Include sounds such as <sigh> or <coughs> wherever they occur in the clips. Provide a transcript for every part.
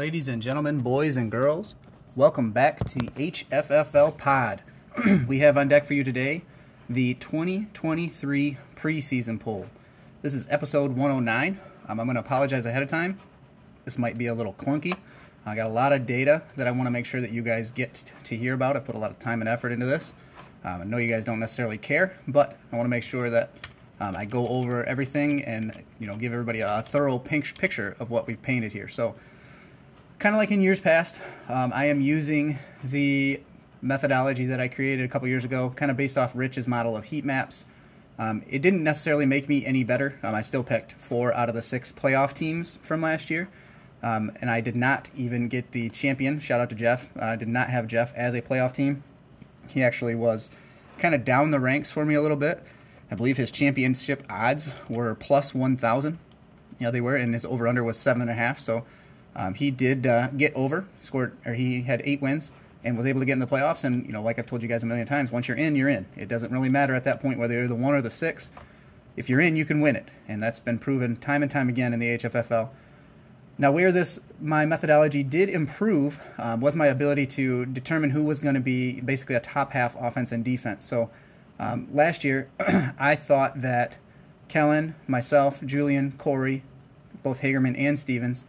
Ladies and gentlemen, boys and girls, welcome back to HFFL Pod. <clears throat> we have on deck for you today the 2023 preseason poll. This is episode 109. Um, I'm going to apologize ahead of time. This might be a little clunky. I got a lot of data that I want to make sure that you guys get to hear about. I put a lot of time and effort into this. Um, I know you guys don't necessarily care, but I want to make sure that um, I go over everything and you know give everybody a thorough picture of what we've painted here. So kind of like in years past, um, I am using the methodology that I created a couple years ago, kind of based off Rich's model of heat maps. Um, it didn't necessarily make me any better. Um, I still picked four out of the six playoff teams from last year. Um, and I did not even get the champion. Shout out to Jeff. Uh, I did not have Jeff as a playoff team. He actually was kind of down the ranks for me a little bit. I believe his championship odds were plus 1,000. Yeah, they were, and his over under was 7.5. So um, he did uh, get over, scored, or he had eight wins and was able to get in the playoffs. And you know, like I've told you guys a million times, once you're in, you're in. It doesn't really matter at that point whether you're the one or the six. If you're in, you can win it, and that's been proven time and time again in the HFFL. Now, where this my methodology did improve um, was my ability to determine who was going to be basically a top half offense and defense. So um, last year, <clears throat> I thought that Kellen, myself, Julian, Corey, both Hagerman and Stevens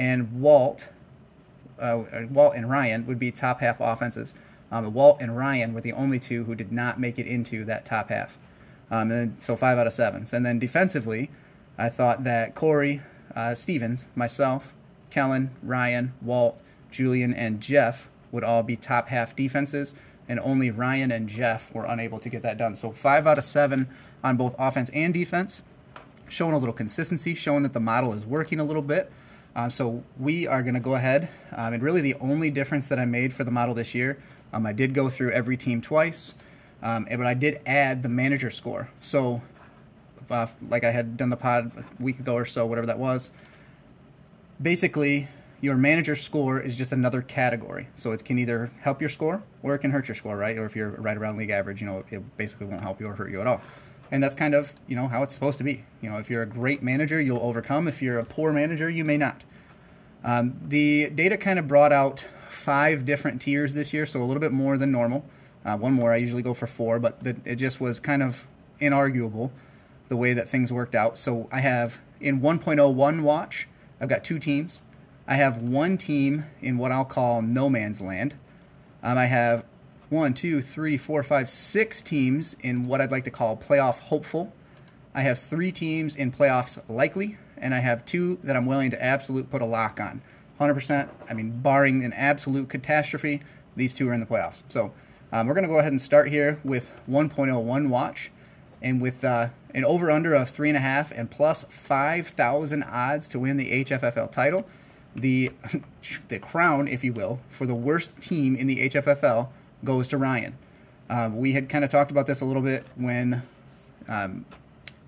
and Walt, uh, Walt and Ryan would be top half offenses. Um, Walt and Ryan were the only two who did not make it into that top half. Um, and then, so five out of sevens. And then defensively, I thought that Corey, uh, Stevens, myself, Kellen, Ryan, Walt, Julian, and Jeff would all be top half defenses, and only Ryan and Jeff were unable to get that done. So five out of seven on both offense and defense, showing a little consistency, showing that the model is working a little bit. Um, so we are going to go ahead, um, and really the only difference that I made for the model this year, um, I did go through every team twice, um, but I did add the manager score. So, uh, like I had done the pod a week ago or so, whatever that was. Basically, your manager score is just another category. So it can either help your score or it can hurt your score, right? Or if you're right around league average, you know, it basically won't help you or hurt you at all and that's kind of you know how it's supposed to be. You know, if you're a great manager, you'll overcome. If you're a poor manager, you may not. Um, the data kind of brought out five different tiers this year, so a little bit more than normal. Uh, one more, I usually go for four, but the, it just was kind of inarguable the way that things worked out. So I have in 1.01 watch, I've got two teams. I have one team in what I'll call no man's land. Um, I have one, two, three, four, five, six teams in what I'd like to call playoff hopeful. I have three teams in playoffs likely, and I have two that I'm willing to absolute put a lock on. 100%, I mean, barring an absolute catastrophe, these two are in the playoffs. So um, we're going to go ahead and start here with 1.01 watch, and with uh, an over under of 3.5 and plus 5,000 odds to win the HFFL title. The, <laughs> the crown, if you will, for the worst team in the HFFL goes to Ryan. Uh, we had kind of talked about this a little bit when um,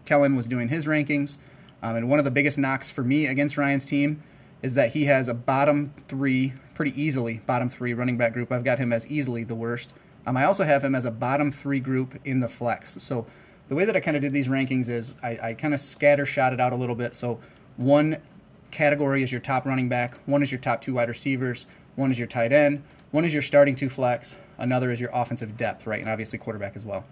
Kellen was doing his rankings. Um, and one of the biggest knocks for me against Ryan's team is that he has a bottom three, pretty easily bottom three running back group. I've got him as easily the worst. Um, I also have him as a bottom three group in the flex. So the way that I kind of did these rankings is I, I kind of scatter shot it out a little bit. So one category is your top running back, one is your top two wide receivers, one is your tight end, one is your starting two flex, another is your offensive depth, right? And obviously quarterback as well.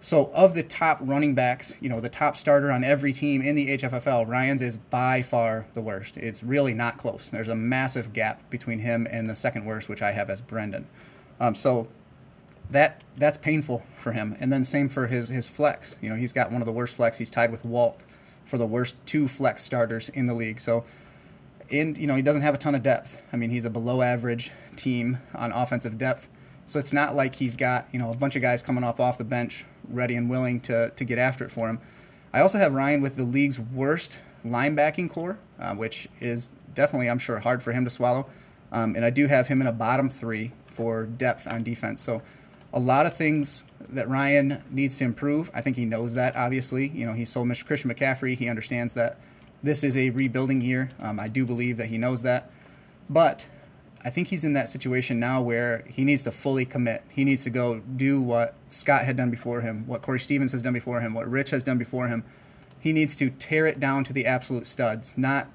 So of the top running backs, you know, the top starter on every team in the HFFL, Ryan's is by far the worst. It's really not close. There's a massive gap between him and the second worst, which I have as Brendan. Um, so that that's painful for him. And then same for his his flex. You know, he's got one of the worst flex. He's tied with Walt for the worst two flex starters in the league. So and you know, he doesn't have a ton of depth. I mean, he's a below average team on offensive depth. So it's not like he's got you know a bunch of guys coming off off the bench ready and willing to to get after it for him. I also have Ryan with the league's worst linebacking core, uh, which is definitely I'm sure hard for him to swallow. Um, and I do have him in a bottom three for depth on defense. So a lot of things that Ryan needs to improve. I think he knows that. Obviously, you know he's sold Mr. Christian McCaffrey. He understands that this is a rebuilding year. Um, I do believe that he knows that, but I think he's in that situation now where he needs to fully commit. He needs to go do what Scott had done before him, what Corey Stevens has done before him, what Rich has done before him. He needs to tear it down to the absolute studs, not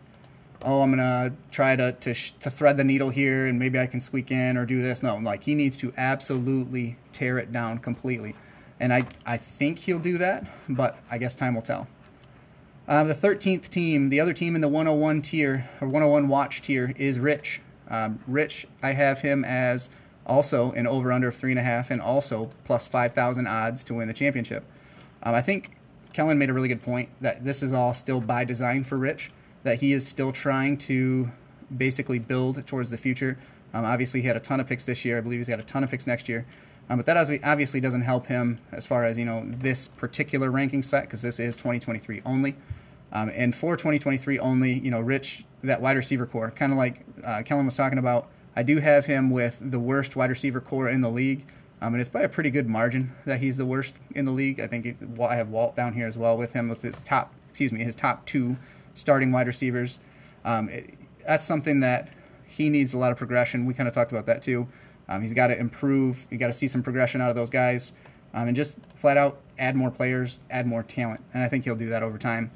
oh, I'm gonna try to to, sh- to thread the needle here, and maybe I can squeak in or do this. No, like he needs to absolutely tear it down completely, and I I think he'll do that, but I guess time will tell. Uh, the 13th team, the other team in the 101 tier or 101 watch tier is Rich. Um, Rich, I have him as also an over under of three and a half, and also plus 5,000 odds to win the championship. Um, I think Kellen made a really good point that this is all still by design for Rich that he is still trying to basically build towards the future. Um, obviously, he had a ton of picks this year. I believe he's got a ton of picks next year. Um, but that obviously doesn't help him as far as you know this particular ranking set because this is 2023 only. Um, and for 2023 only, you know, Rich that wide receiver core, kind of like uh, Kellen was talking about. I do have him with the worst wide receiver core in the league, um, and it's by a pretty good margin that he's the worst in the league. I think I have Walt down here as well with him with his top, excuse me, his top two starting wide receivers. Um, it, that's something that he needs a lot of progression. We kind of talked about that too. Um, he's got to improve. You got to see some progression out of those guys, um, and just flat out add more players, add more talent, and I think he'll do that over time.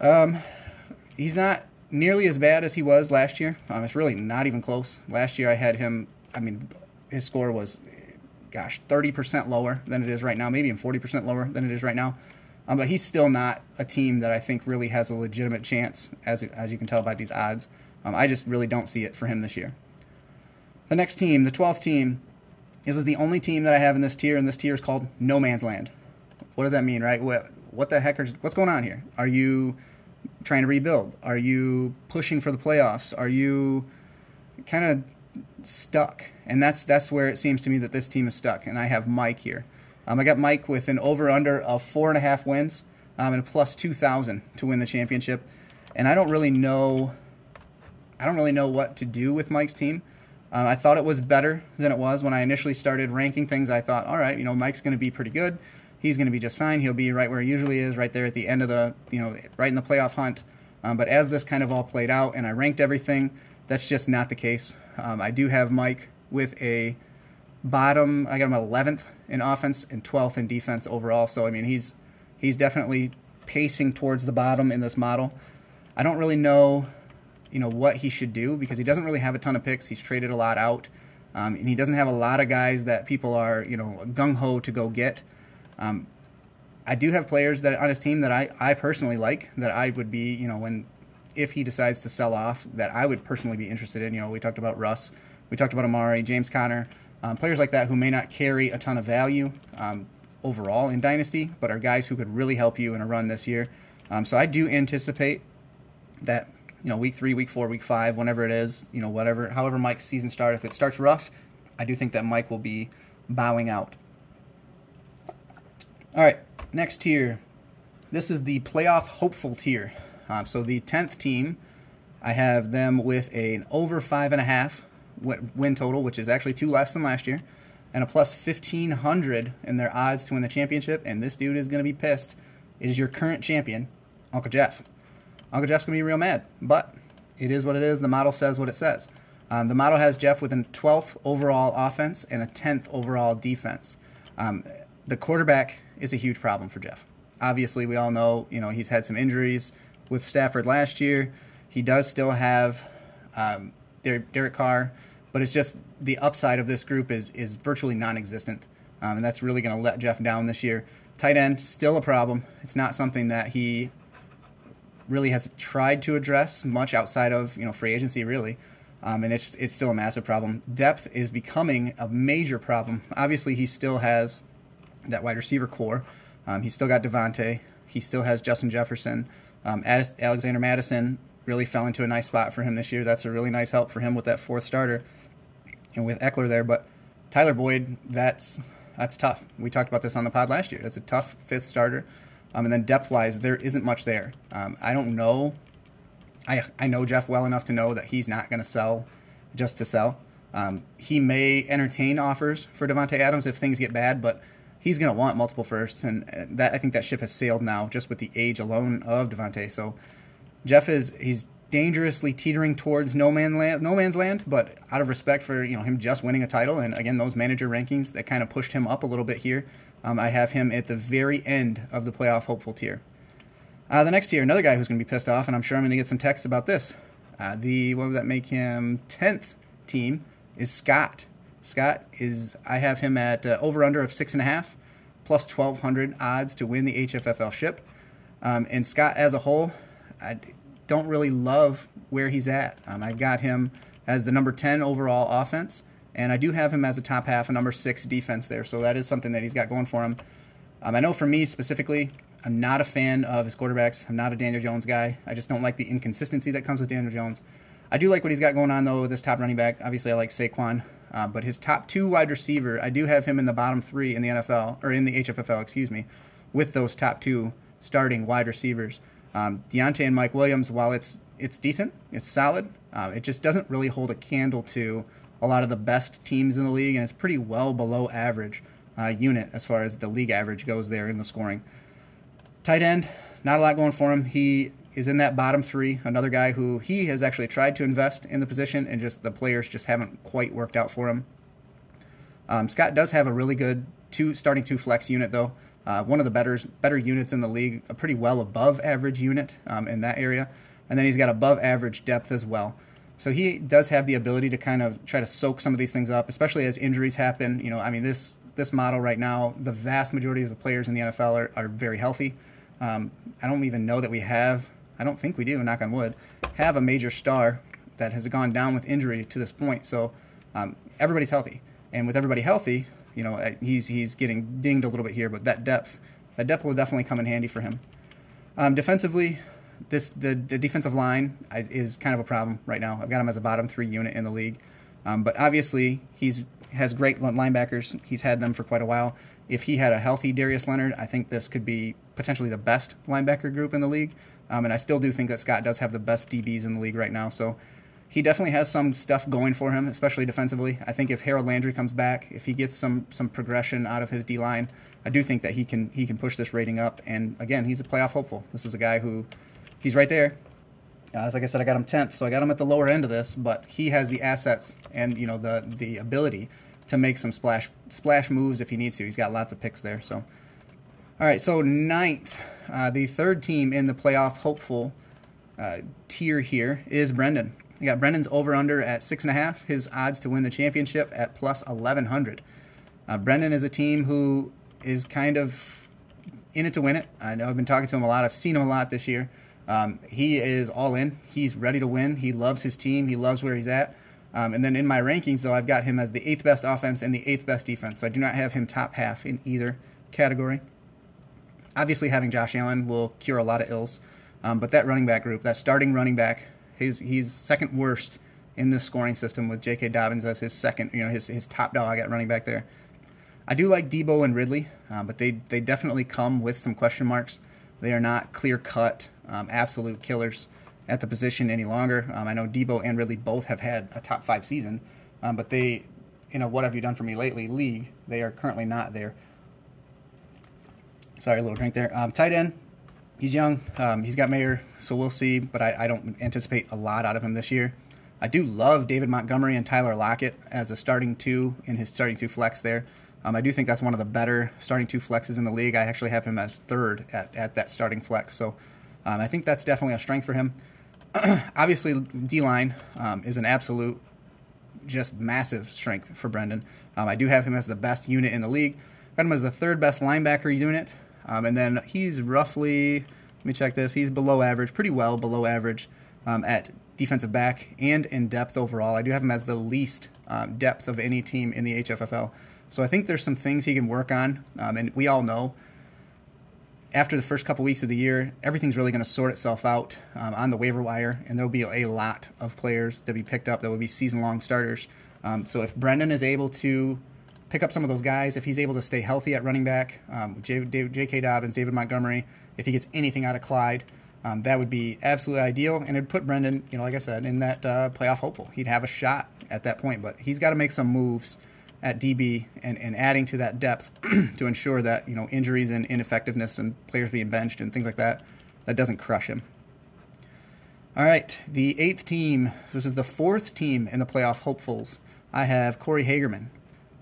Um, he's not nearly as bad as he was last year. Um, it's really not even close. Last year I had him. I mean, his score was, gosh, thirty percent lower than it is right now, maybe even forty percent lower than it is right now. Um, but he's still not a team that I think really has a legitimate chance, as as you can tell by these odds. Um, I just really don't see it for him this year. The next team, the 12th team, this is the only team that I have in this tier, and this tier is called No Man's Land. What does that mean, right? What, what the heck are, what's going on here? Are you trying to rebuild? Are you pushing for the playoffs? Are you kind of stuck? And that's that's where it seems to me that this team is stuck. And I have Mike here. Um, I got Mike with an over under of four and a half wins um, and a plus two thousand to win the championship. And I don't really know. I don't really know what to do with Mike's team. Uh, I thought it was better than it was when I initially started ranking things. I thought, all right, you know, Mike's going to be pretty good. He's going to be just fine. He'll be right where he usually is, right there at the end of the, you know, right in the playoff hunt. Um, but as this kind of all played out and I ranked everything, that's just not the case. Um, I do have Mike with a bottom. I got him 11th in offense and 12th in defense overall. So I mean, he's he's definitely pacing towards the bottom in this model. I don't really know, you know, what he should do because he doesn't really have a ton of picks. He's traded a lot out, um, and he doesn't have a lot of guys that people are, you know, gung ho to go get. Um, I do have players that on his team that I, I personally like that I would be, you know, when if he decides to sell off, that I would personally be interested in. You know, we talked about Russ, we talked about Amari, James Conner um, players like that who may not carry a ton of value um, overall in Dynasty, but are guys who could really help you in a run this year. Um, so I do anticipate that you know week three, week four, week five, whenever it is, you know whatever, however Mike's season start, if it starts rough, I do think that Mike will be bowing out. All right, next tier. This is the playoff hopeful tier. Uh, so the tenth team, I have them with an over five and a half win total, which is actually two less than last year, and a plus 1500 in their odds to win the championship. And this dude is going to be pissed. It is your current champion, Uncle Jeff. Uncle Jeff's going to be real mad, but it is what it is. The model says what it says. Um, the model has Jeff with a 12th overall offense and a 10th overall defense. Um, the quarterback is a huge problem for Jeff. Obviously, we all know you know he's had some injuries with Stafford last year. He does still have um, Derek Carr, but it's just the upside of this group is is virtually non-existent, um, and that's really going to let Jeff down this year. Tight end still a problem. It's not something that he really has tried to address much outside of you know free agency really. Um, and it's it's still a massive problem. Depth is becoming a major problem. Obviously, he still has that wide receiver core. Um, he's still got Davante. He still has Justin Jefferson. Um, Alexander Mattison really fell into a nice spot for him this year. That's a really nice help for him with that fourth starter and with Ekeler there. But Tyler Boyd, that's that's tough. We talked about this on the pod last year. That's a tough fifth starter. Um, and then depth wise, there isn't much there. Um, I don't know. I I know Jeff well enough to know that he's not going to sell just to sell. Um, he may entertain offers for Davante Adams if things get bad, but he's going to want multiple firsts, and that I think that ship has sailed now just with the age alone of Davante. So Jeff is he's dangerously teetering towards no man land, no man's land. But out of respect for you know him just winning a title, and again those manager rankings that kind of pushed him up a little bit here, um, I have him at the very end of the playoff hopeful tier. Uh, the next tier, another guy who's going to be pissed off, and I'm sure I'm going to get some texts about this. Uh, the what would that make him 10th team is Scott. Scott is I have him at uh, over under of six and a half, plus 1200 odds to win the HFFL ship. Um, and Scott as a whole, I don't really love where he's at. Um, I got him as the number 10 overall offense, and I do have him as a top half, a number six defense there. So that is something that he's got going for him. Um, I know for me specifically, I'm not a fan of his quarterbacks. I'm not a Daniel Jones guy. I just don't like the inconsistency that comes with Daniel Jones. I do like what he's got going on though with this top running back. Obviously, I like Saquon, uh, but his top two wide receiver, I do have him in the bottom three in the NFL or in the HFFL, excuse me, with those top two starting wide receivers. Um, Diontae and Mike Williams, while it's it's decent, it's solid, uh, it just doesn't really hold a candle to a lot of the best teams in the league, and it's pretty well below average uh, unit as far as the league average goes there in the scoring. Tight end, not a lot going for him. He is in that bottom three. Another guy who he has actually tried to invest in the position, and just the players just haven't quite worked out for him. Um, Scott does have a really good two starting two flex unit though. Uh, one of the better better units in the league, a pretty well above average unit um, in that area, and then he's got above average depth as well. So he does have the ability to kind of try to soak some of these things up, especially as injuries happen. You know, I mean this this model right now, the vast majority of the players in the NFL are, are very healthy. Um, I don't even know that we have, I don't think we do, knock on wood, have a major star that has gone down with injury to this point. So um, everybody's healthy. And with everybody healthy, you know, uh, he's, he's getting dinged a little bit here, but that depth, that depth will definitely come in handy for him. Um, defensively, this the, the defensive line is kind of a problem right now. I've got him as a bottom three unit in the league. Um, but obviously, he's has great linebackers. He's had them for quite a while. If he had a healthy Darius Leonard, I think this could be potentially the best linebacker group in the league. Um, and I still do think that Scott does have the best DBs in the league right now. So he definitely has some stuff going for him, especially defensively. I think if Harold Landry comes back, if he gets some some progression out of his D line, I do think that he can he can push this rating up. And again, he's a playoff hopeful. This is a guy who he's right there. Uh, like I said, I got him tenth, so I got him at the lower end of this, but he has the assets and you know the the ability to make some splash splash moves if he needs to. He's got lots of picks there. So, all right. So ninth, uh, the third team in the playoff hopeful uh, tier here is Brendan. You got Brendan's over under at six and a half. His odds to win the championship at plus eleven hundred. Uh, Brendan is a team who is kind of in it to win it. I know I've been talking to him a lot. I've seen him a lot this year. Um, he is all in. He's ready to win. He loves his team. He loves where he's at. Um, and then in my rankings, though, I've got him as the eighth best offense and the eighth best defense. So I do not have him top half in either category. Obviously, having Josh Allen will cure a lot of ills. Um, but that running back group, that starting running back, he's, he's second worst in this scoring system with J.K. Dobbins as his second, you know, his, his top dog at running back there. I do like Deebo and Ridley, uh, but they, they definitely come with some question marks. They are not clear cut, um, absolute killers at the position any longer. Um, I know Deebo and Ridley both have had a top five season, um, but they, you know, what have you done for me lately? League, they are currently not there. Sorry, a little drink there. Um, tight end, he's young. Um, he's got Mayer, so we'll see, but I, I, don't anticipate a lot out of him this year. I do love David Montgomery and Tyler Lockett as a starting two in his starting two flex there. Um, I do think that's one of the better starting two flexes in the league. I actually have him as third at, at that starting flex, so um, I think that's definitely a strength for him. <clears throat> obviously, D line um, is an absolute, just massive strength for Brendan. Um, I do have him as the best unit in the league. Got him as the third best linebacker unit, um, and then he's roughly. Let me check this. He's below average, pretty well below average um, at defensive back and in depth overall. I do have him as the least um, depth of any team in the HFFL. So I think there's some things he can work on, um, and we all know after the first couple weeks of the year, everything's really going to sort itself out um, on the waiver wire, and there'll be a lot of players that will be picked up that will be season long starters. Um, so if Brendan is able to pick up some of those guys, if he's able to stay healthy at running back, um, J.K. Dobbins, David Montgomery, if he gets anything out of Clyde, um, that would be absolutely ideal, and it'd put Brendan, you know, like I said, in that uh, playoff hopeful. He'd have a shot at that point, but he's got to make some moves at DB and, and adding to that depth <clears throat> to ensure that you know injuries and ineffectiveness and players being benched and things like that that doesn't crush him. All right, the eighth team. This is the fourth team in the playoff hopefuls. I have Corey Hagerman.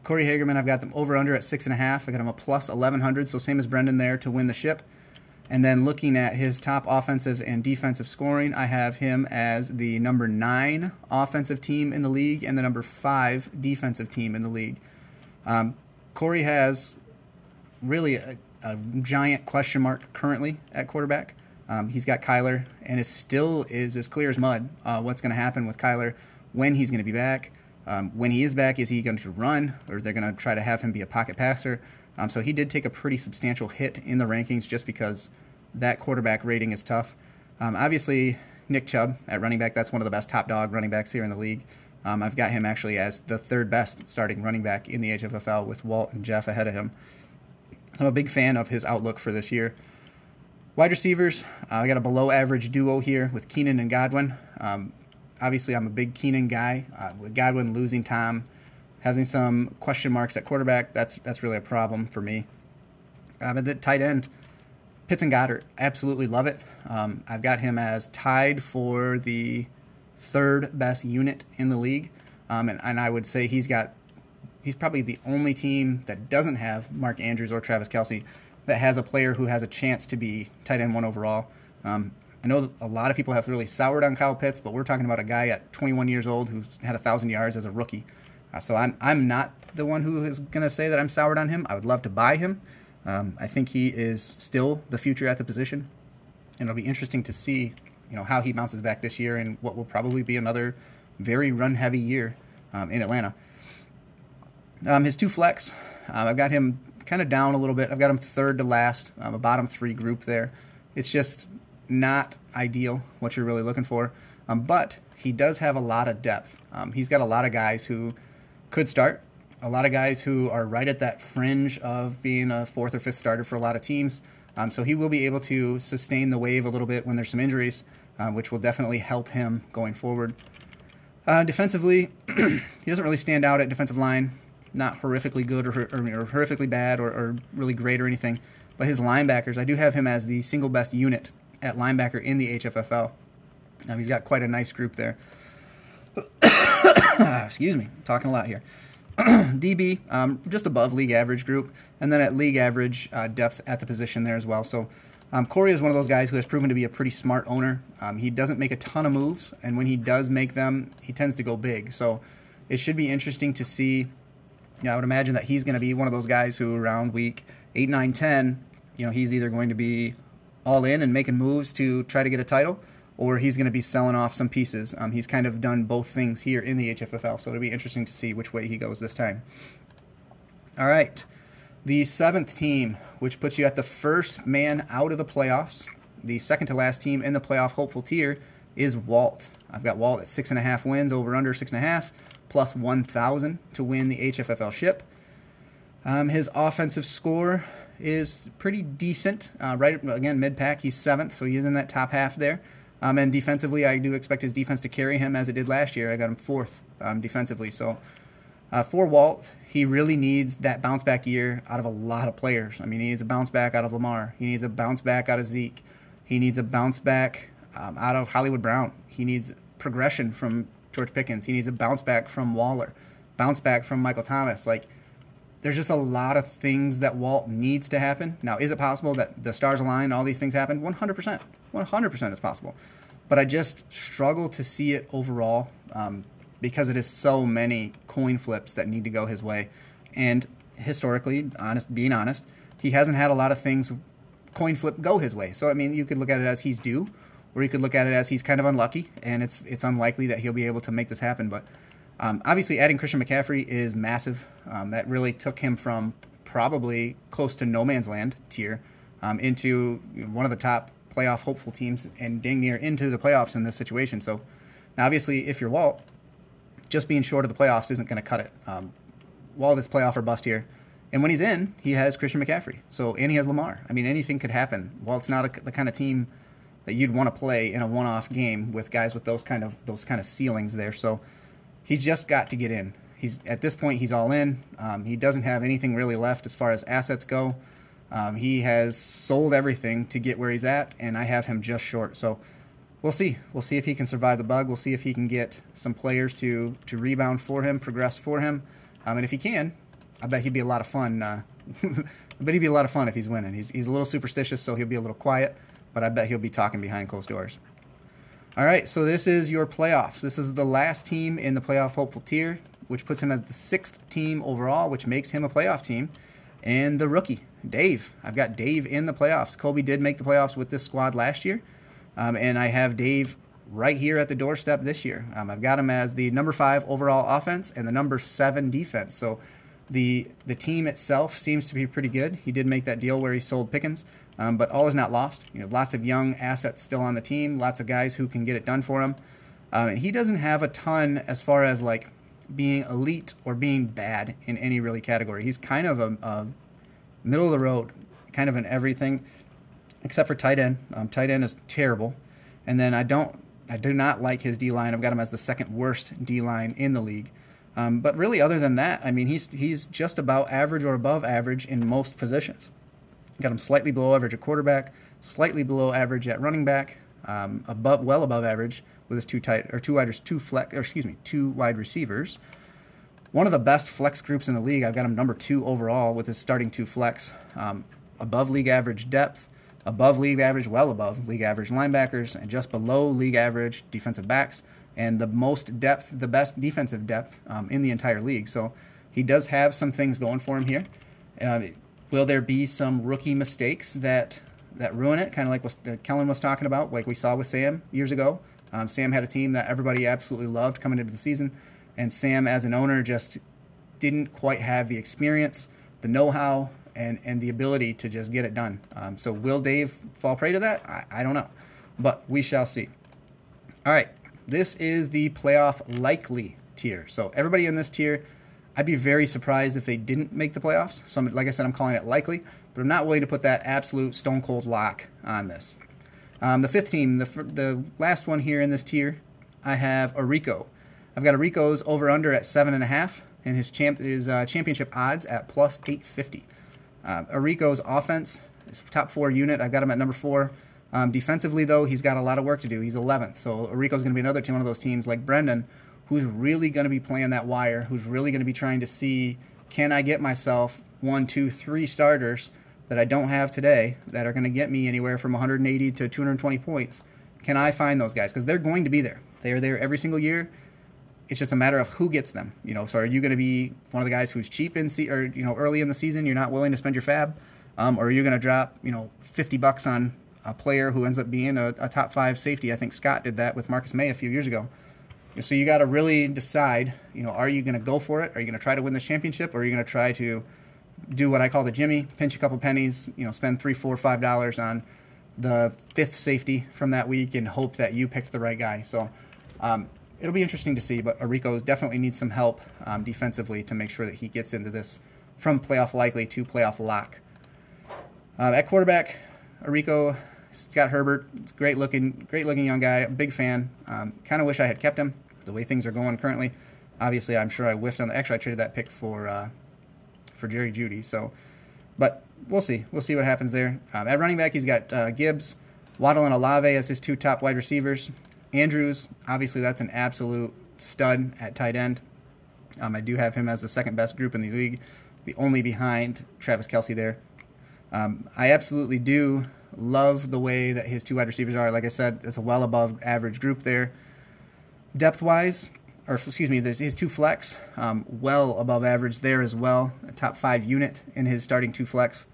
Corey Hagerman, I've got them over under at six and a half. I got him a plus eleven hundred, so same as Brendan there to win the ship. And then looking at his top offensive and defensive scoring, I have him as the number nine offensive team in the league and the number five defensive team in the league. Um, Corey has really a, a, giant question mark currently at quarterback. Um, he's got Kyler, and it still is as clear as mud uh, what's going to happen with Kyler, when he's going to be back. Um, when he is back, is he going to run, or they're going to try to have him be a pocket passer? Um, so he did take a pretty substantial hit in the rankings just because that quarterback rating is tough. Um, obviously, Nick Chubb at running back, that's one of the best top dog running backs here in the league. Um, I've got him actually as the third best starting running back in the HFFL with Walt and Jeff ahead of him. I'm a big fan of his outlook for this year. Wide receivers, uh, I got a below average duo here with Keenan and Godwin. Um, obviously, I'm a big Keenan guy. Uh, with Godwin losing Tom, having some question marks at quarterback, that's that's really a problem for me. Uh, but the tight end, Pitts and Goedert, absolutely love it. Um, I've got him as tied for the third best unit in the league, um, and, and I would say he's got he's probably the only team that doesn't have Mark Andrews or Travis Kelce that has a player who has a chance to be tight end one overall. Um, I know a lot of people have really soured on Kyle Pitts, but we're talking about a guy at 21 years old who's had a thousand yards as a rookie. Uh, so I'm I'm not the one who is going to say that I'm soured on him. I would love to buy him. Um, I think he is still the future at the position, and it'll be interesting to see, you know, how he bounces back this year and what will probably be another very run-heavy year um, in Atlanta. Um, his two flex, uh, I've got him kind of down a little bit. I've got him third to last, um, a bottom three group there. It's just not ideal what you're really looking for, um, but he does have a lot of depth. Um, he's got a lot of guys who could start a lot of guys who are right at that fringe of being a fourth or fifth starter for a lot of teams. Um, so he will be able to sustain the wave a little bit when there's some injuries, uh, which will definitely help him going forward. Uh, defensively, <clears throat> he doesn't really stand out at defensive line. Not horrifically good or, or, or horrifically bad or, or, really great or anything. But his linebackers, I do have him as the single best unit at linebacker in the HFFL. Um, he's got quite a nice group there. <coughs> Excuse me, talking a lot here. <coughs> DB, um, just above league average group, and then at league average uh, depth at the position there as well. So um, Corey is one of those guys who has proven to be a pretty smart owner. Um, he doesn't make a ton of moves, and when he does make them, he tends to go big. So it should be interesting to see. You know, I would imagine that he's going to be one of those guys who around week 8, 9, 10, you know, he's either going to be all in and making moves to try to get a title, or he's going to be selling off some pieces. Um, he's kind of done both things here in the HFFL, so it'll be interesting to see which way he goes this time. All right. The seventh team, which puts you at the first man out of the playoffs, the second to last team in the playoff hopeful tier, is Walt. I've got Walt at six and a half wins, over under six and a half, plus 1,000 to win the HFFL ship. Um, his offensive score is pretty decent. Uh, right again, mid pack, he's seventh, so he's in that top half there. Um, and defensively, I do expect his defense to carry him as it did last year. I got him fourth um, defensively. So uh, for Walt, he really needs that bounce back year out of a lot of players. I mean, he needs a bounce back out of Lamar. He needs a bounce back out of Zeke. He needs a bounce back um, out of Hollywood Brown. He needs progression from George Pickens. He needs a bounce back from Waller, bounce back from Michael Thomas. Like, there's just a lot of things that Walt needs to happen. Now, is it possible that the stars align, and all these things happen? 100%. 100% is possible. But I just struggle to see it overall um, because it is so many coin flips that need to go his way. And historically, honest, being honest, he hasn't had a lot of things coin flip go his way. So I mean, you could look at it as he's due, or you could look at it as he's kind of unlucky, and it's it's unlikely that he'll be able to make this happen. But um, obviously, adding Christian McCaffrey is massive. Um, that really took him from probably close to no man's land tier um, into one of the top playoff hopeful teams and dang near into the playoffs in this situation. So, now obviously, if you're Walt, just being short of the playoffs isn't going to cut it. Um, Walt is playoff or bust here. And when he's in, he has Christian McCaffrey. So, and he has Lamar. I mean, anything could happen. Walt's not a, the kind of team that you'd want to play in a one-off game with guys with those kind of those kind of ceilings there. So, he's just got to get in. He's at this point, he's all in. Um, he doesn't have anything really left as far as assets go. Um, he has sold everything to get where he's at, and I have him just short. So we'll see. We'll see if he can survive the bug. We'll see if he can get some players to to rebound for him, progress for him, um, and if he can, I bet he'd be a lot of fun. Uh, <laughs> I bet he'd be a lot of fun if he's winning. He's he's a little superstitious, so he'll be a little quiet. But I bet he'll be talking behind closed doors. All right, so this is your playoffs. This is the last team in the playoff hopeful tier, which puts him as the sixth team overall, which makes him a playoff team. And the rookie, Dave. I've got Dave in the playoffs. Colby did make the playoffs with this squad last year, um, and I have Dave right here at the doorstep this year. Um, I've got him as the number five overall offense and the number seven defense. So the the team itself seems to be pretty good. He did make that deal where he sold Pickens, um, but all is not lost. You know, lots of young assets still on the team, lots of guys who can get it done for him. Um, and he doesn't have a ton as far as like being elite or being bad in any really category. He's kind of a, a middle of the road, kind of in everything, except for tight end. Um, tight end is terrible, and then I don't I do not like his D line. I've got him as the second worst D line in the league. Um, but really, other than that, I mean, he's he's just about average or above average in most positions. Got him slightly below average at quarterback, slightly below average at running back, um, above well above average with his two tight or two wide two flex or excuse me two wide receivers. One of the best flex groups in the league. I've got him number two overall with his starting two flex, um, above league average depth, above league average, well above league average linebackers, and just below league average defensive backs, and the most depth, the best defensive depth um, in the entire league. So he does have some things going for him here. Uh, will there be some rookie mistakes that that ruin it? Kind of like what uh, Kellen was talking about, like we saw with Sam years ago. Um, Sam had a team that everybody absolutely loved coming into the season, and Sam, as an owner, just didn't quite have the experience, the know-how, and and the ability to just get it done. Um, so will Dave fall prey to that? I, I don't know, but we shall see. All right, this is the playoff likely tier. So everybody in this tier, I'd be very surprised if they didn't make the playoffs. So I'm, like I said, I'm calling it likely, but I'm not willing to put that absolute stone cold lock on this. Um, the fifth team, the the last one here in this tier, I have Arico. I've got Arico's over under at seven and a half, and his champ his uh, championship odds at plus eight fifty. Uh, Arico's offense, his top four unit, I've got him at number four. Um, defensively, though, he's got a lot of work to do. He's 11th, so Arico's going to be another team, one of those teams like Brendan, who's really going to be playing that wire, who's really going to be trying to see can I get myself one, two, three starters that I don't have today that are going to get me anywhere from 180 to 220 points. Can I find those guys? Because they're going to be there. They are there every single year. It's just a matter of who gets them. You know, so are you going to be one of the guys who's cheap in se- or you know early in the season? You're not willing to spend your fab, um, or are you going to drop you know 50 bucks on a player who ends up being a, a top five safety? I think Scott did that with Marcus Maye a few years ago. So you got to really decide. You know, are you going to go for it? Are you going to try to win the championship, or are you going to try to do what I call the Jimmy, pinch a couple pennies, you know, spend three, four, five dollars on the fifth safety from that week and hope that you picked the right guy. So um, it'll be interesting to see, but Arico definitely needs some help um, defensively to make sure that he gets into this from playoff likely to playoff lock. Uh, at quarterback, Arico, Scott Herbert, great looking, great looking young guy. Big fan. Um, kind of wish I had kept him. The way things are going currently, obviously, I'm sure I whiffed on. The, actually, I traded that pick for uh, for Jerry Jeudy. So, but we'll see. We'll see what happens there. Um, at running back, he's got uh, Gibbs, Waddle, and Olave as his two top wide receivers. Andrews, obviously, that's an absolute stud at tight end. Um, I do have him as the second best group in the league, the only behind Travis Kelce there. Um, I absolutely do love the way that his two wide receivers are. Like I said, it's a well above average group there. Depth wise, or excuse me, there's his two flex, um, well above average there as well. A top five unit in his starting two flex.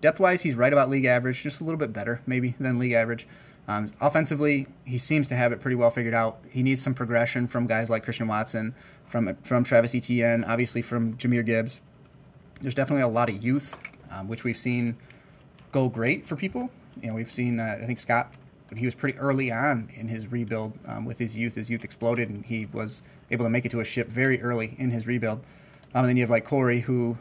Depth wise, he's right about league average, just a little bit better maybe than league average. Um, offensively, he seems to have it pretty well figured out. He needs some progression from guys like Christian Watson, from from Travis Etienne, obviously from Jahmyr Gibbs. There's definitely a lot of youth, um, which we've seen go great for people. You know, we've seen uh, I think Scott, he was pretty early on in his rebuild um, with his youth. His youth exploded, and he was able to make it to a ship very early in his rebuild. Um, and then you have like Corey, who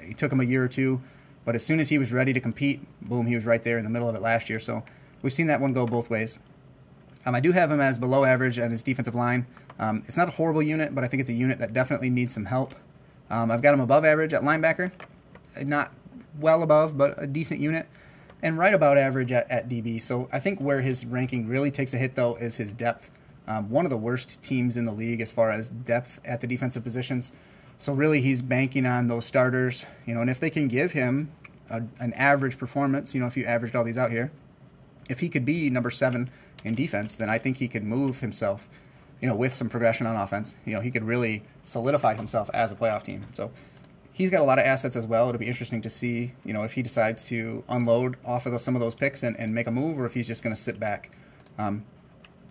it took him a year or two, but as soon as he was ready to compete, boom, he was right there in the middle of it last year. So we've seen that one go both ways. Um, I do have him as below average at his defensive line. Um, it's not a horrible unit, but I think it's a unit that definitely needs some help. Um, I've got him above average at linebacker, not well above, but a decent unit, and right about average at, at DB. So I think where his ranking really takes a hit, though, is his depth. Um, one of the worst teams in the league as far as depth at the defensive positions. So really, he's banking on those starters, you know, and if they can give him a, an average performance, you know, if you averaged all these out here, if he could be number seven in defense, then I think he could move himself, you know, with some progression on offense. You know, he could really solidify himself as a playoff team. So he's got a lot of assets as well. It'll be interesting to see, you know, if he decides to unload off of the, some of those picks and, and make a move, or if he's just going to sit back. Um,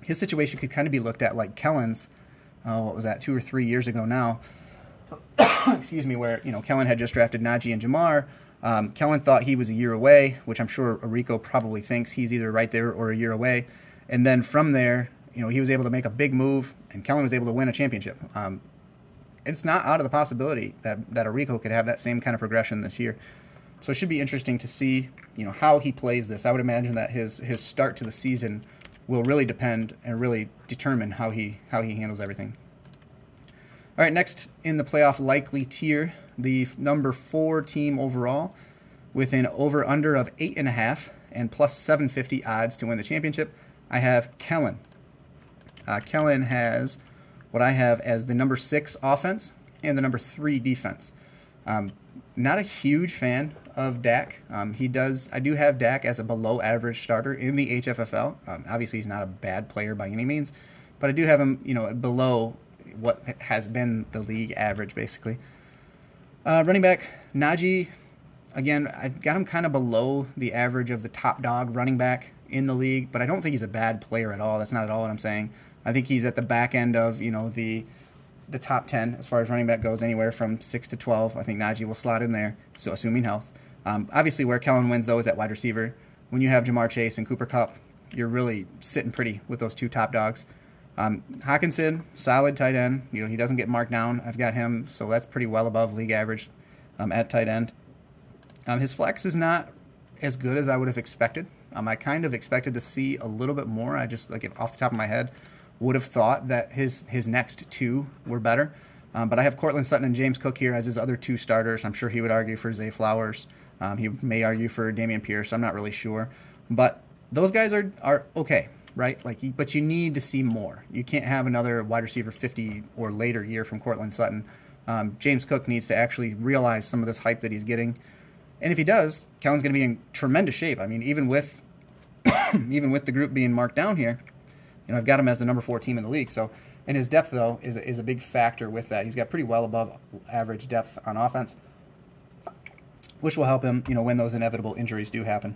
his situation could kind of be looked at like Kellen's. Uh, what was that? Two or three years ago now. <coughs> excuse me, where you know Kellen had just drafted Najee and Ja'Marr. Um, Kellen thought he was a year away, which I'm sure Arico probably thinks he's either right there or a year away. And then from there, you know, he was able to make a big move, and Kellen was able to win a championship. Um, it's not out of the possibility that that Arico could have that same kind of progression this year. So it should be interesting to see, you know, how he plays this. I would imagine that his his start to the season will really depend and really determine how he how he handles everything. All right, next in the playoff likely tier, the number four team overall, with an over under of eight and a half and plus 750 odds to win the championship. I have Kellen. Uh, Kellen has what I have as the number six offense and the number three defense. Um, not a huge fan of Dak. Um, he does. I do have Dak as a below average starter in the HFFL. Um, obviously, he's not a bad player by any means, but I do have him, you know, below what has been the league average, basically. Uh, running back Najee, again, I got him kind of below the average of the top dog running back in the league, but I don't think he's a bad player at all. That's not at all what I'm saying. I think he's at the back end of you know the the top ten as far as running back goes, anywhere from six to twelve. I think Najee will slot in there, so assuming health. Um, obviously, where Kellen wins though is at wide receiver. When you have Ja'Marr Chase and Cooper Kupp, you're really sitting pretty with those two top dogs. Um, Hockenson, solid tight end. You know, he doesn't get marked down. I've got him, so that's pretty well above league average um, at tight end. Um, his flex is not as good as I would have expected. Um, I kind of expected to see a little bit more. I just like off the top of my head would have thought that his his next two were better. Um, but I have Courtland Sutton and James Cook here as his other two starters. I'm sure he would argue for Zay Flowers. Um, he may argue for Dameon Pierce. I'm not really sure, but those guys are are okay right? Like, but you need to see more. You can't have another wide receiver 50 or later year from Courtland Sutton. Um, James Cook needs to actually realize some of this hype that he's getting, and if he does, Kellen's going to be in tremendous shape. I mean, even with <coughs> even with the group being marked down here, you know, I've got him as the number four team in the league. So, and his depth though is a, is a big factor with that. He's got pretty well above average depth on offense, which will help him, you know, when those inevitable injuries do happen.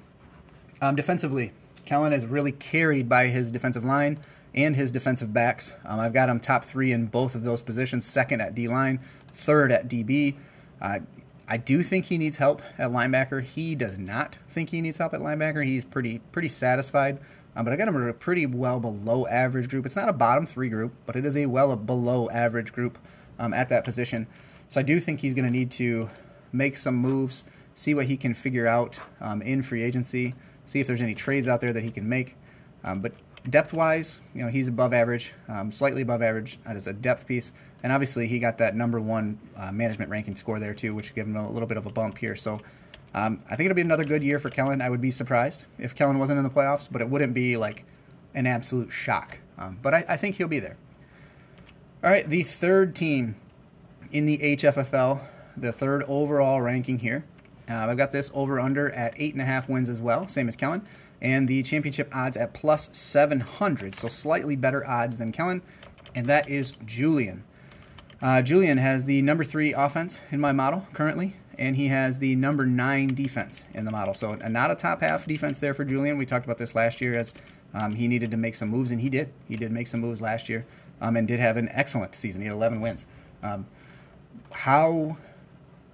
Um, defensively, Kellen is really carried by his defensive line and his defensive backs. Um, I've got him top three in both of those positions, second at D line, third at DB. Uh, I do think he needs help at linebacker. He does not think he needs help at linebacker. He's pretty pretty satisfied. Um, but I got him a pretty well below average group. It's not a bottom three group, but it is a well below average group um, at that position. So I do think he's going to need to make some moves, see what he can figure out um, in free agency see if there's any trades out there that he can make. Um, but depth wise, you know, he's above average, um, slightly above average as a depth piece. And obviously, he got that number one uh, management ranking score there too, which gave him a little bit of a bump here. So um, I think it'll be another good year for Kellen. I would be surprised if Kellen wasn't in the playoffs, but it wouldn't be like an absolute shock. Um, but I, I think he'll be there. All right, the third team in the HFFL, the third overall ranking here. Uh, I've got this over under at eight and a half wins as well, same as Kellen, and the championship odds at plus 700, so slightly better odds than Kellen, and that is Julian. Uh, Julian has the number three offense in my model currently, and he has the number nine defense in the model. So not a top half defense there for Julian. We talked about this last year as um, he needed to make some moves, and he did. He did make some moves last year, um, and did have an excellent season. He had 11 wins. Um, how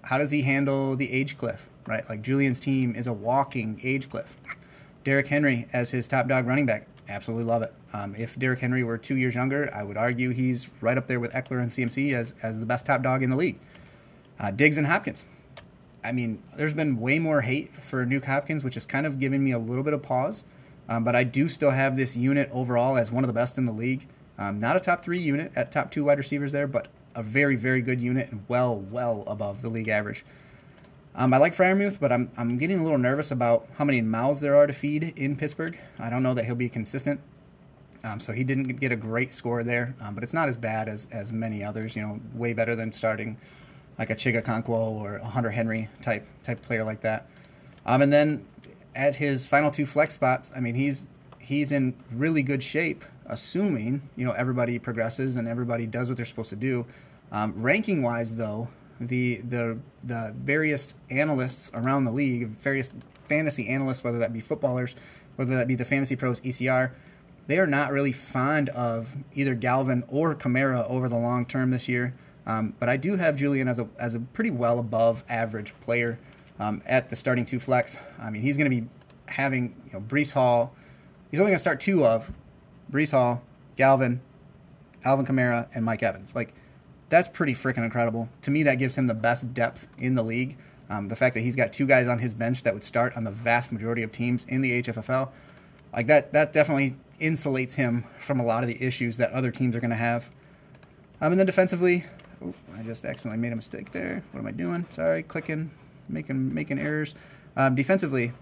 how does he handle the age cliff, right? Like Julian's team is a walking age cliff. Derrick Henry as his top dog running back, absolutely love it. Um, if Derrick Henry were two years younger, I would argue he's right up there with Ekeler and CMC as, as the best top dog in the league. Uh, Diggs and Hopkins. I mean, there's been way more hate for Nuke Hopkins, which is kind of giving me a little bit of pause. Um, but I do still have this unit overall as one of the best in the league. Um, not a top three unit at top two wide receivers there, but a very, very good unit and well, well above the league average. Um, I like Freiermuth, but I'm, I'm getting a little nervous about how many mouths there are to feed in Pittsburgh. I don't know that he'll be consistent. Um, so he didn't get a great score there, um, but it's not as bad as, as many others. You know, way better than starting like a Chig Okonkwo or a Hunter Henry type type player like that. Um, and then at his final two flex spots, I mean, he's he's in really good shape, assuming you know everybody progresses and everybody does what they're supposed to do. Um, ranking wise, though, the the the various analysts around the league, various fantasy analysts, whether that be Footballguys, whether that be the Fantasy Pros ECR, they are not really fond of either Galvin or Kamara over the long term this year. Um, but I do have Julian as a as a pretty well above average player um, at the starting two flex. I mean, he's going to be having you know Breece Hall. He's only going to start two of Breece Hall, Galvin, Alvin Kamara, and Mike Evans. Like that's pretty freaking incredible. To me, that gives him the best depth in the league. Um, the fact that he's got two guys on his bench that would start on the vast majority of teams in the HFFL, like that, that definitely insulates him from a lot of the issues that other teams are going to have. Um, and then defensively, oh, I just accidentally made a mistake there. What am I doing? Sorry, clicking, making making errors. Um, defensively,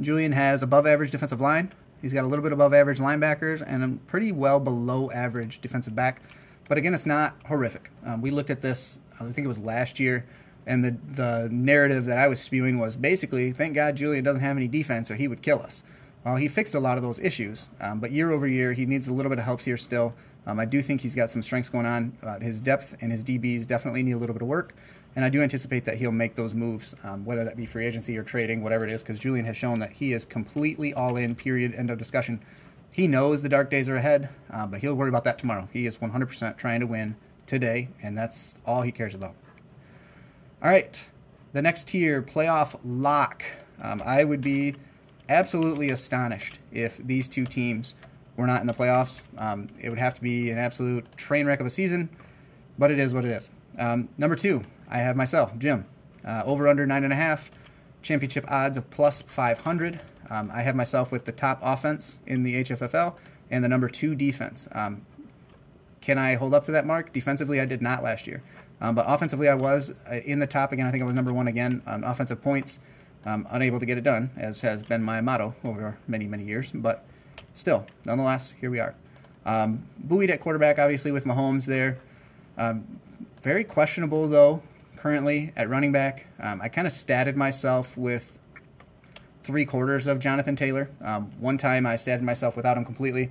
Julian has above average defensive line. He's got a little bit above average linebackers and a pretty well below average defensive back. But again, it's not horrific. Um, we looked at this, I think it was last year, and the, the narrative that I was spewing was basically, thank God Julian doesn't have any defense or he would kill us. Well, he fixed a lot of those issues, um, but year over year, he needs a little bit of help here still. Um, I do think he's got some strengths going on. Uh, his depth and his DBs definitely need a little bit of work, and I do anticipate that he'll make those moves, um, whether that be free agency or trading, whatever it is, because Julian has shown that he is completely all in, period, end of discussion. He knows the dark days are ahead, uh, but he'll worry about that tomorrow. He is 100% trying to win today, and that's all he cares about. All right, the next tier, playoff lock. Um, I would be absolutely astonished if these two teams were not in the playoffs. Um, it would have to be an absolute train wreck of a season, but it is what it is. Um, number two, I have myself, Jim. Uh, over under nine and a half, championship odds of plus 500. Um, I have myself with the top offense in the HFFL and the number two defense. Um, can I hold up to that mark? Defensively, I did not last year. Um, but offensively, I was uh, in the top again. I think I was number one again on offensive points. Um, unable to get it done, as has been my motto over many, many years. But still, nonetheless, here we are. Um, buoyed at quarterback, obviously, with Mahomes there. Um, very questionable, though, currently at running back. Um, I kind of statted myself with three quarters of Jonathan Taylor. Um, one time I statted myself without him completely.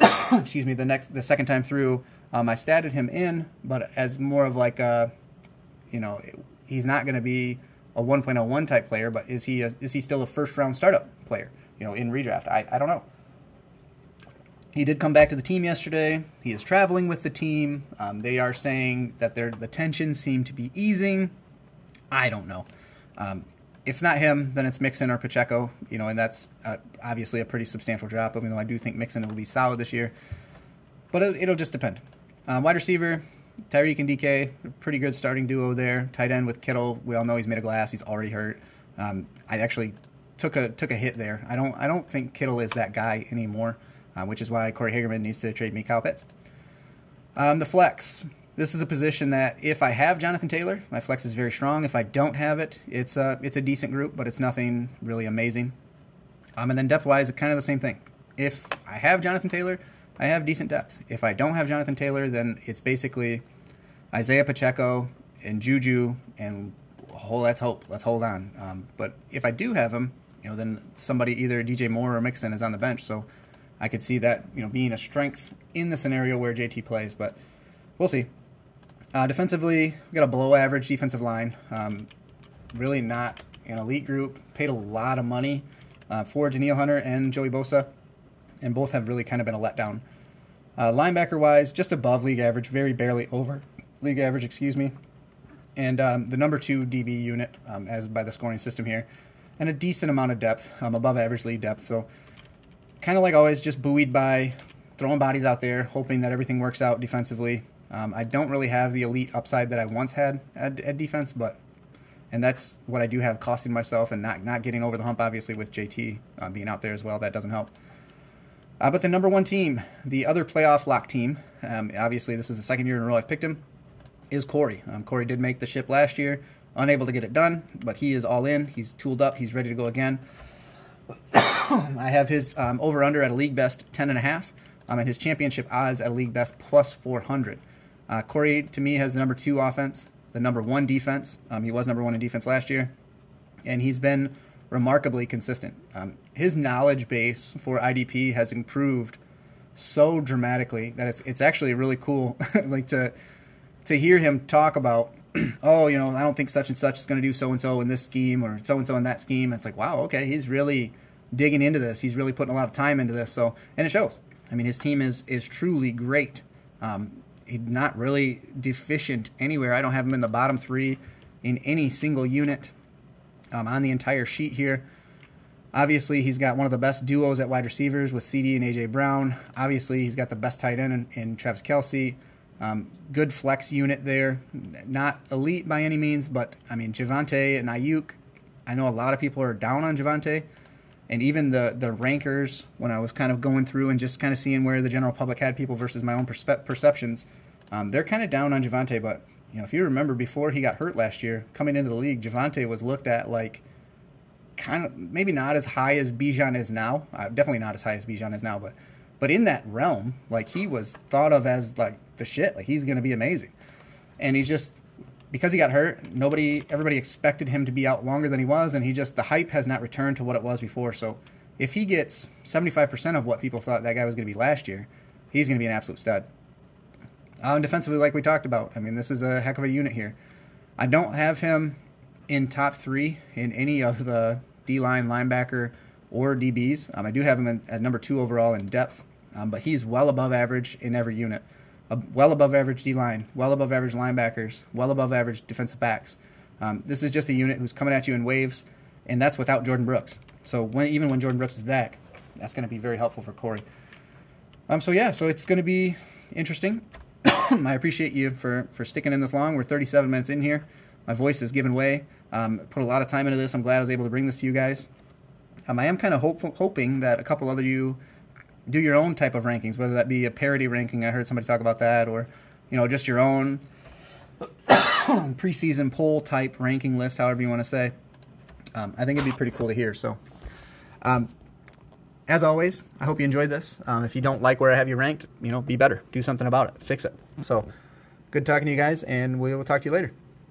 <coughs> Excuse me. The next, the second time through, um, I statted him in, but as more of like a, you know, he's not going to be a 1.01 type player, but is he a, is he still a first round startup player? You know, in redraft, I I don't know. He did come back to the team yesterday. He is traveling with the team. Um, they are saying that their the tensions seem to be easing. I don't know. Um, if not him, then it's Mixon or Pacheco. You know, and that's uh, obviously a pretty substantial drop. Even though I do think Mixon will be solid this year, but it, will just depend. Um, wide receiver, Tyreek and DK, pretty good starting duo there. Tight end with Kittle. We all know he's made of glass. He's already hurt. Um, I actually took a took a hit there. I don't I don't think Kittle is that guy anymore, uh, which is why Corey Hagerman needs to trade me Kyle Pitts. Um, the flex this is a position that if I have Jonathan Taylor, my flex is very strong. If I don't have it, it's a it's a decent group, but it's nothing really amazing. Um, and then depth wise, it's kind of the same thing. If I have Jonathan Taylor, I have decent depth. If I don't have Jonathan Taylor, then it's basically Isaiah Pacheco and Juju and oh, let's hope, let's hold on. Um, but if I do have him, you know, then somebody either DJ Moore or Mixon is on the bench, so I could see that you know being a strength in the scenario where JT plays. But we'll see. Uh, defensively, we got a below average defensive line. Um, really not an elite group. Paid a lot of money uh, for Danielle Hunter and Joey Bosa, and both have really kind of been a letdown. Uh, linebacker wise, just above league average, very barely over league average, excuse me. And um, the number two DB unit, um, as by the scoring system here, and a decent amount of depth, um, above average league depth. So, kind of like always, just buoyed by throwing bodies out there, hoping that everything works out defensively. Um, I don't really have the elite upside that I once had at, at, defense, but and that's what I do have costing myself and not not getting over the hump. Obviously, with JT uh, being out there as well, that doesn't help. Uh, but the number one team, the other playoff lock team, um, obviously this is the second year in a row I've picked him, is Corey. Um, Corey did make the ship last year, unable to get it done, but he is all in. He's tooled up. He's ready to go again. <coughs> I have his um, over under at a league best ten and a half, um, and his championship odds at a league best plus four hundred. Uh, Corey, to me, has the number two offense. the number one defense. Um, he was number one in defense last year, and he's been remarkably consistent. Um, his knowledge base for IDP has improved so dramatically that it's it's actually really cool, <laughs> like to to hear him talk about. <clears throat> oh, you know, I don't think such and such is going to do so and so in this scheme or so and so in that scheme. It's like, wow, okay, he's really digging into this. He's really putting a lot of time into this. So, and it shows. I mean, his team is is truly great. Um, he's not really deficient anywhere. I don't have him in the bottom three in any single unit um, on the entire sheet here. Obviously, he's got one of the best duos at wide receivers with CeeDee and AJ Brown. Obviously, he's got the best tight end in, in Travis Kelce. Um, good flex unit there. Not elite by any means, but I mean, Javonte and Aiyuk. I know a lot of people are down on Javonte and even the the rankers when I was kind of going through and just kind of seeing where the general public had people versus my own perceptions, um, they're kind of down on Javonte. But you know, if you remember before he got hurt last year, coming into the league, Javonte was looked at like kind of maybe not as high as Bijan is now. Uh, definitely not as high as Bijan is now, but but in that realm, like he was thought of as like the shit. Like he's going to be amazing, and he's just because he got hurt, nobody, everybody expected him to be out longer than he was, and he just the hype has not returned to what it was before. So if he gets 75% of what people thought that guy was going to be last year, he's going to be an absolute stud. And defensively, like we talked about, I mean, this is a heck of a unit here. I don't have him in top three in any of the D line, linebacker, or DBs. Um, I do have him in, at number two overall in depth, um, but he's well above average in every unit well above average D line, well above average linebackers, well above average defensive backs. Um, this is just a unit who's coming at you in waves, and that's without Jordyn Brooks. So when, even when Jordyn Brooks is back, that's going to be very helpful for Corey. Um, so yeah, so it's going to be interesting. <coughs> I appreciate you for for sticking in this long. We're 37 minutes in here. My voice is giving way. Um, put a lot of time into this. I'm glad I was able to bring this to you guys. Um, I am kind of hoping that a couple other you do your own type of rankings, whether that be a parity ranking. I heard somebody talk about that, or you know, just your own <coughs> preseason poll type ranking list, however you want to say. Um, I think it'd be pretty cool to hear. So, um, as always, I hope you enjoyed this. Um, if you don't like where I have you ranked, you know, be better. Do something about it. Fix it. So, good talking to you guys, and we will talk to you later.